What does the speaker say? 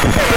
Okay.